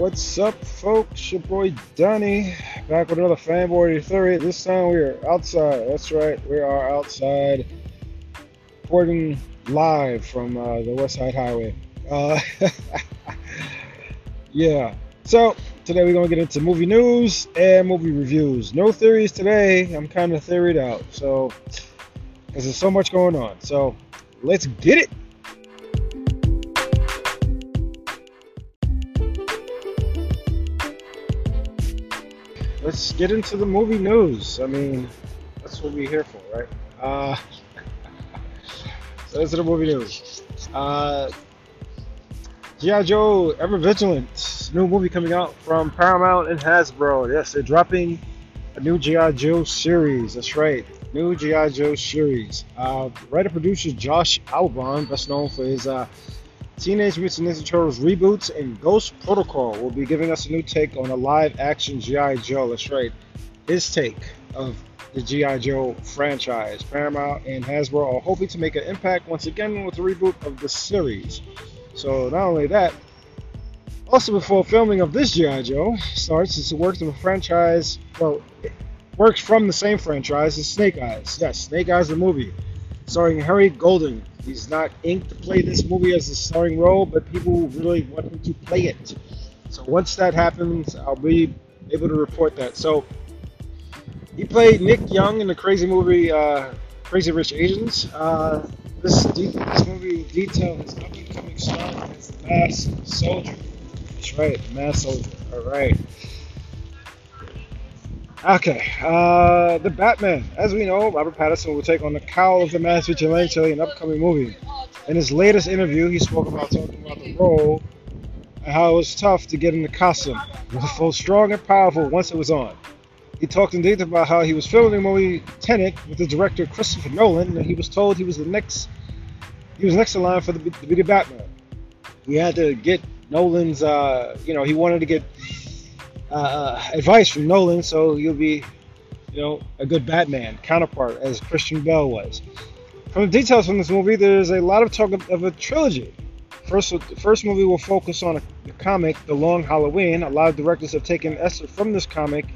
What's up, folks? Your boy Donnie back with another Fanboy Theory. This time we are outside. That's right, we are outside, recording live from uh, the West Side Highway. Uh, yeah. So today we're gonna get into movie news and movie reviews. No theories today. I'm kind of theoried out. So because there's so much going on. So let's get it. Let's get into the movie news. I mean, that's what we're here for, right? Uh, so that's the movie news. Uh, G.I. Joe Ever Vigilant, new movie coming out from Paramount and Hasbro. Yes, they're dropping a new G.I. Joe series. That's right, new G.I. Joe series. Uh, writer producer Josh Appelbaum, best known for his uh, Teenage Mutant Ninja Turtles reboots and Ghost Protocol will be giving us a new take on a live action G.I. Joe. That's right, his take of the G.I. Joe franchise. Paramount and Hasbro are hoping to make an impact once again with the reboot of the series. So, not only that, also before filming of this G.I. Joe starts, it's a works of a franchise, well, works from the same franchise as Snake Eyes. Yes, Snake Eyes the movie, starring Henry Golding. He's not inked to play this movie as a starring role, but people really want him to play it. So once that happens, I'll be able to report that. So he played Nick Young in the crazy movie uh, Crazy Rich Asians. Uh, this, de- this movie details his up and coming star as the mass soldier. That's right, the masked soldier. All right. Okay, uh, the Batman. As we know, Robert Pattinson will take on the cowl of the masked vigilante in an upcoming movie. In his latest interview, he spoke about talking about the role and how it was tough to get in the costume. It felt strong and powerful once it was on. He talked in detail about how he was filming the movie Tenet with the director Christopher Nolan, and he was told he was the next he was next in line for the, to be the Batman. He had to get Nolan's, uh, you know, he wanted to get uh, advice from Nolan, so you'll be, you know, a good Batman counterpart as Christian Bale was. From the details from this movie, there's a lot of talk of, of a trilogy. First, the first movie will focus on a, the comic, The Long Halloween. A lot of directors have taken essence from this comic,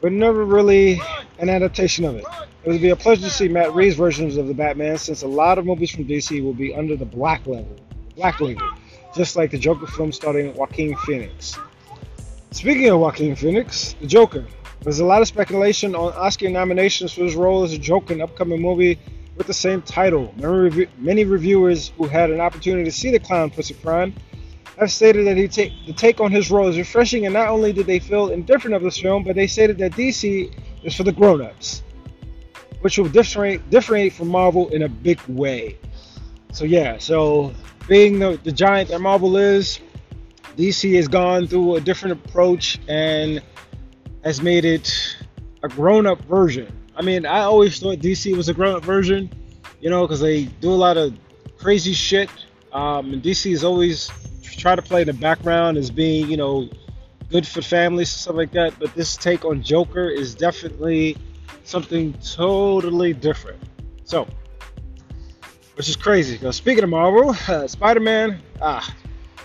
but never really an adaptation of it. It would be a pleasure to see Matt Reeves' versions of the Batman, since a lot of movies from DC will be under the black level, black label, just like the Joker film starring Joaquin Phoenix. Speaking of Joaquin Phoenix, the Joker. There's a lot of speculation on Oscar nominations for his role as a Joker in upcoming movie with the same title. Many, many reviewers who had an opportunity to see the clown Pussy Crime have stated that he take, the take on his role is refreshing, and not only did they feel indifferent of this film, but they stated that DC is for the grown-ups, which will differentiate, differentiate from Marvel in a big way. So yeah, so being the, the giant that Marvel is, DC has gone through a different approach and has made it a grown-up version. I mean, I always thought DC was a grown-up version, you know, because they do a lot of crazy shit. Um, and DC is always try to play in the background as being, you know, good for families and stuff like that. But this take on Joker is definitely something totally different. So, which is crazy. Because speaking of Marvel, uh, Spider-Man, ah,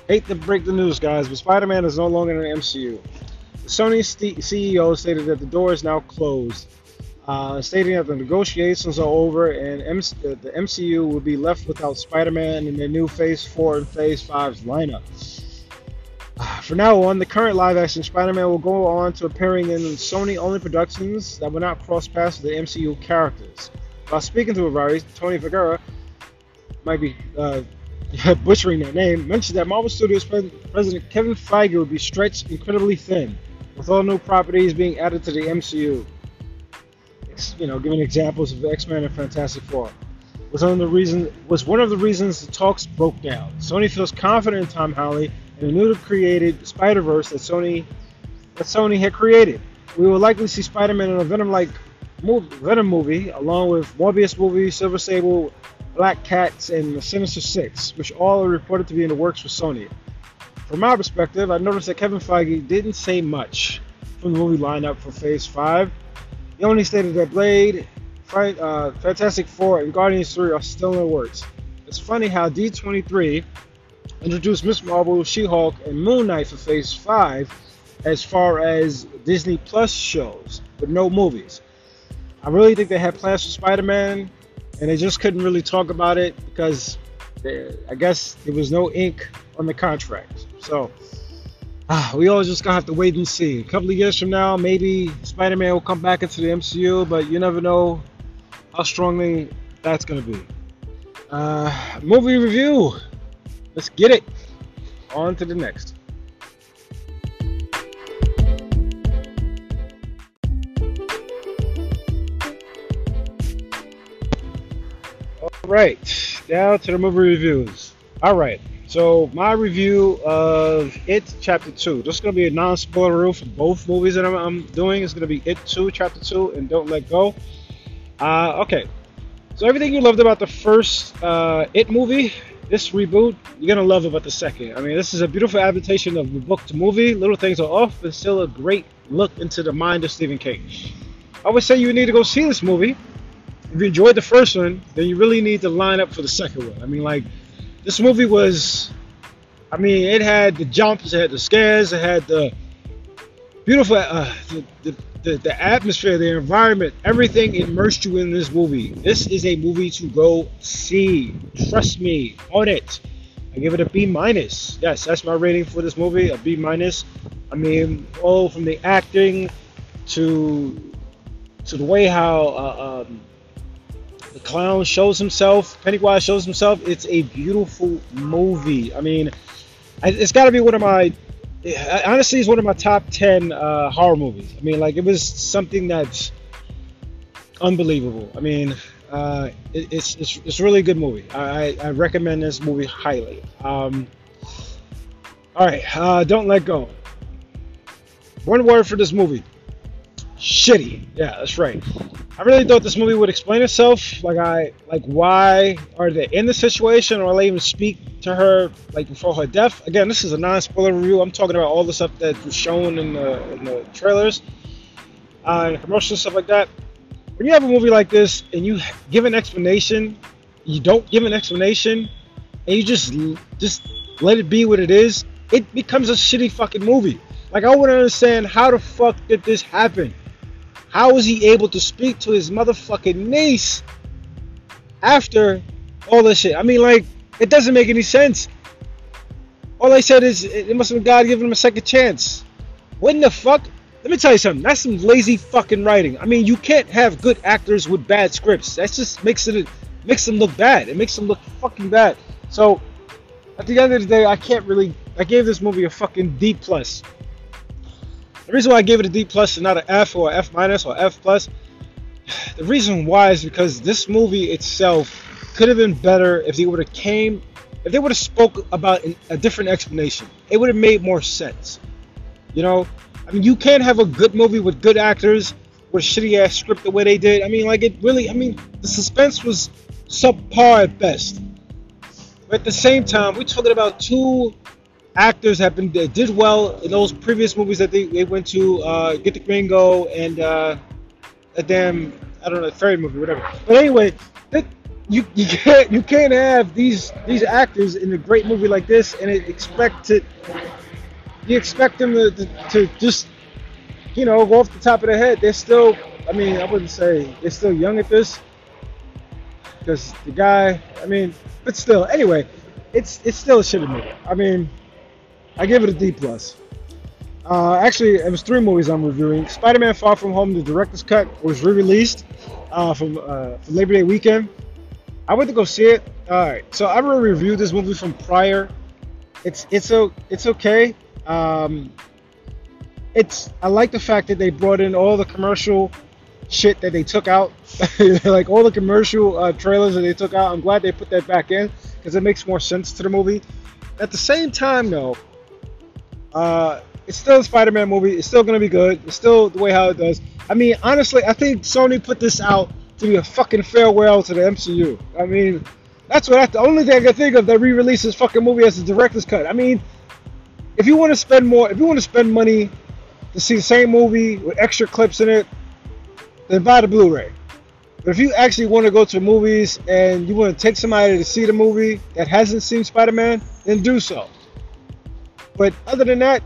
Hate to break the news, guys, but Spider Man is no longer in the MCU. The Sony CEO stated that the door is now closed, uh, stating that the negotiations are over and MC- the MCU will be left without Spider Man in their new Phase 4 and Phase 5's lineup. Uh, for now on, the current live action Spider Man will go on to appearing in Sony only productions that will not cross paths with the MCU characters. While speaking to Variety, Tony Vergara might be uh, butchering that name, mentioned that Marvel Studios President Kevin Feige would be stretched incredibly thin, with all new properties being added to the MCU. You know, giving examples of X-Men and Fantastic Four was one of the reasons was one of the reasons the talks broke down. Sony feels confident in Tom Holland and the newly created Spider-Verse that Sony that Sony had created. We will likely see Spider-Man in a Venom-like Venom movie, along with Morbius movie, Silver Sable, Black Cats, and the Sinister Six, which all are reported to be in the works for Sony. From my perspective, I noticed that Kevin Feige didn't say much from the movie lineup for Phase 5. He only stated that Blade, Fight, uh, Fantastic Four, and Guardians 3 are still in the works. It's funny how D23 introduced Miss Marvel, She-Hulk, and Moon Knight for Phase Five, as far as Disney Plus shows, but no movies. I really think they had plans for Spider-Man, and they just couldn't really talk about it because I guess there was no ink on the contract. So ah, we all just gonna have to wait and see. A couple of years from now, maybe Spider-Man will come back into the MCU, but you never know how strongly that's gonna be. Uh, movie review. Let's get it. On to the next. Right, now to the movie reviews. All right, so my review of It Chapter Two. This is gonna be a non-spoiler review for both movies that I'm, I'm doing. It's gonna be It Two Chapter Two and Don't Let Go. Uh, okay, so everything you loved about the first uh, It movie, this reboot, you're gonna love about the second. I mean, this is a beautiful adaptation of the book to movie. Little things are off, but still a great look into the mind of Stephen King. I would say you need to go see this movie. If you enjoyed the first one, then you really need to line up for the second one. I mean, like, this movie was, I mean, it had the jumps, it had the scares, it had the beautiful, uh, the, the, the, the atmosphere, the environment, everything immersed you in this movie. This is a movie to go see. Trust me on it. I give it a B minus. Yes, that's my rating for this movie, a B minus. I mean, all from the acting to to the way how uh, um, the clown shows himself, Pennywise shows himself. It's a beautiful movie. I mean, it's got to be one of my honestly, it's one of my top ten uh, horror movies. I mean, like it was something that's unbelievable. I mean, uh, it, it's, it's it's a really good movie. I, I recommend this movie highly. Um, all right, uh, don't let go. One word for this movie: shitty. Yeah, that's right. I really thought this movie would explain itself. Like I like why are they in the situation or they even speak to her like before her death. Again, this is a non-spoiler review. I'm talking about all the stuff that was shown in the, in the trailers, uh, and commercials stuff like that. When you have a movie like this and you give an explanation, you don't give an explanation, and you just just let it be what it is, it becomes a shitty fucking movie. Like I to understand how the fuck did this happen? How was he able to speak to his motherfucking niece after all this shit? I mean, like, it doesn't make any sense. All I said is it must have been God giving him a second chance. When the fuck? Let me tell you something. That's some lazy fucking writing. I mean, you can't have good actors with bad scripts. That just makes it makes them look bad. It makes them look fucking bad. So, at the end of the day, I can't really. I gave this movie a fucking D plus. The reason why I gave it a D plus and not an F or F minus or F plus, the reason why is because this movie itself could have been better if they would have came, if they would have spoke about a different explanation. It would have made more sense. You know, I mean, you can't have a good movie with good actors with shitty ass script the way they did. I mean, like it really. I mean, the suspense was subpar at best. But at the same time, we're talking about two actors have been did well in those previous movies that they, they went to uh, Get the Gringo and uh, a damn I don't know a fairy movie whatever. But anyway, that, you you can't you can't have these these actors in a great movie like this and expect to you expect them to, to, to just you know go off the top of their head. They're still I mean I wouldn't say they're still young at this because the guy I mean but still anyway it's it's still a shitty movie. I mean I give it a D plus. Uh, actually, it was three movies I'm reviewing. Spider-Man: Far From Home, the director's cut, was re-released uh, from, uh, from Labor Day weekend. I went to go see it. All right, so I already reviewed this movie from prior. It's it's it's okay. Um, it's I like the fact that they brought in all the commercial shit that they took out, like all the commercial uh, trailers that they took out. I'm glad they put that back in because it makes more sense to the movie. At the same time, though, uh, it's still a Spider-Man movie. It's still gonna be good. It's still the way how it does. I mean, honestly, I think Sony put this out to be a fucking farewell to the MCU. I mean, that's what I, the only thing I can think of that re-release this fucking movie as a director's cut. I mean, if you want to spend more, if you want to spend money to see the same movie with extra clips in it, then buy the Blu-ray. But if you actually want to go to movies and you want to take somebody to see the movie that hasn't seen Spider-Man, then do so. But other than that,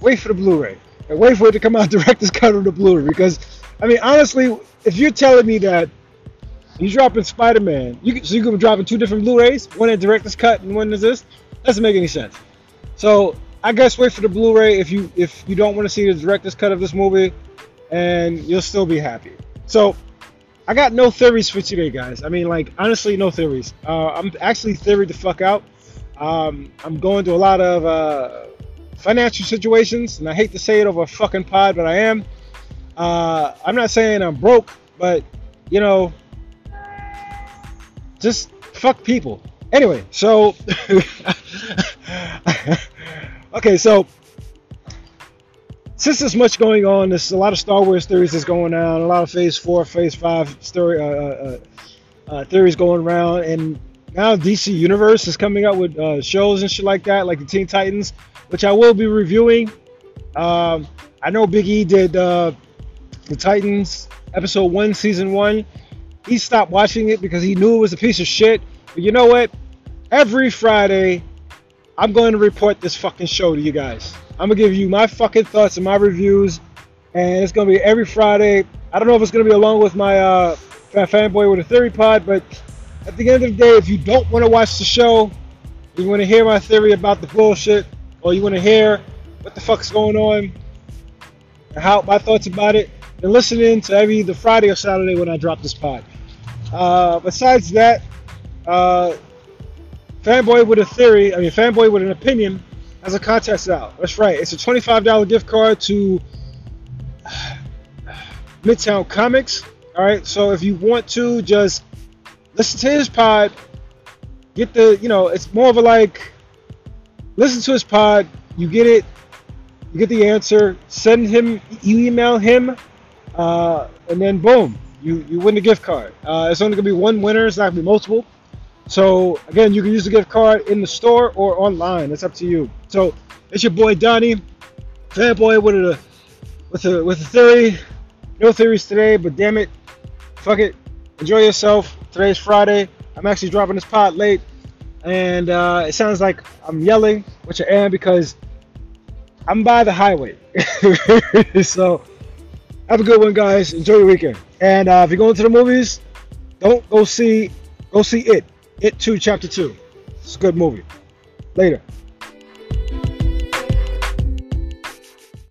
wait for the Blu-ray and wait for it to come out director's cut of the Blu-ray. Because I mean, honestly, if you're telling me that you're dropping Spider-Man, you can, so you're dropping two different Blu-rays, one in director's cut and one is this, doesn't make any sense. So I guess wait for the Blu-ray if you if you don't want to see the director's cut of this movie, and you'll still be happy. So I got no theories for today, guys. I mean, like honestly, no theories. Uh, I'm actually theory the fuck out. Um, I'm going through a lot of uh, financial situations, and I hate to say it over a fucking pod, but I am. Uh, I'm not saying I'm broke, but you know, just fuck people. Anyway, so okay, so since there's much going on, there's a lot of Star Wars theories that's going on, a lot of Phase Four, Phase Five story uh, uh, uh, theories going around, and now DC Universe is coming up with uh, shows and shit like that, like the Teen Titans, which I will be reviewing. Um, I know Big E did uh, the Titans episode one, season one. He stopped watching it because he knew it was a piece of shit. But you know what? Every Friday, I'm going to report this fucking show to you guys. I'm gonna give you my fucking thoughts and my reviews, and it's gonna be every Friday. I don't know if it's gonna be along with my uh, fanboy with a theory pod, but at the end of the day, if you don't want to watch the show, you want to hear my theory about the bullshit, or you want to hear what the fuck's going on, how my thoughts about it, then listen in to every either Friday or Saturday when I drop this pod. Uh, besides that, uh, fanboy with a theory, I mean fanboy with an opinion, has a contest out. That's right. It's a $25 gift card to Midtown Comics. All right. So if you want to just listen to his pod, get the, you know, it's more of a like, listen to his pod, you get it, you get the answer, send him, you email him, uh, and then boom, you, you win the gift card. Uh, it's only going to be one winner, it's not going to be multiple. So again, you can use the gift card in the store or online. It's up to you. So it's your boy Donnie, fanboy with a with a with a theory. No theories today, but damn it, fuck it. Enjoy yourself. Today's Friday. I'm actually dropping this pod late, and uh, it sounds like I'm yelling, which I am because I'm by the highway. so have a good one, guys. Enjoy your weekend. And uh, if you're going to the movies, don't go see go see it. It 2 Chapter 2. It's a good movie. Later.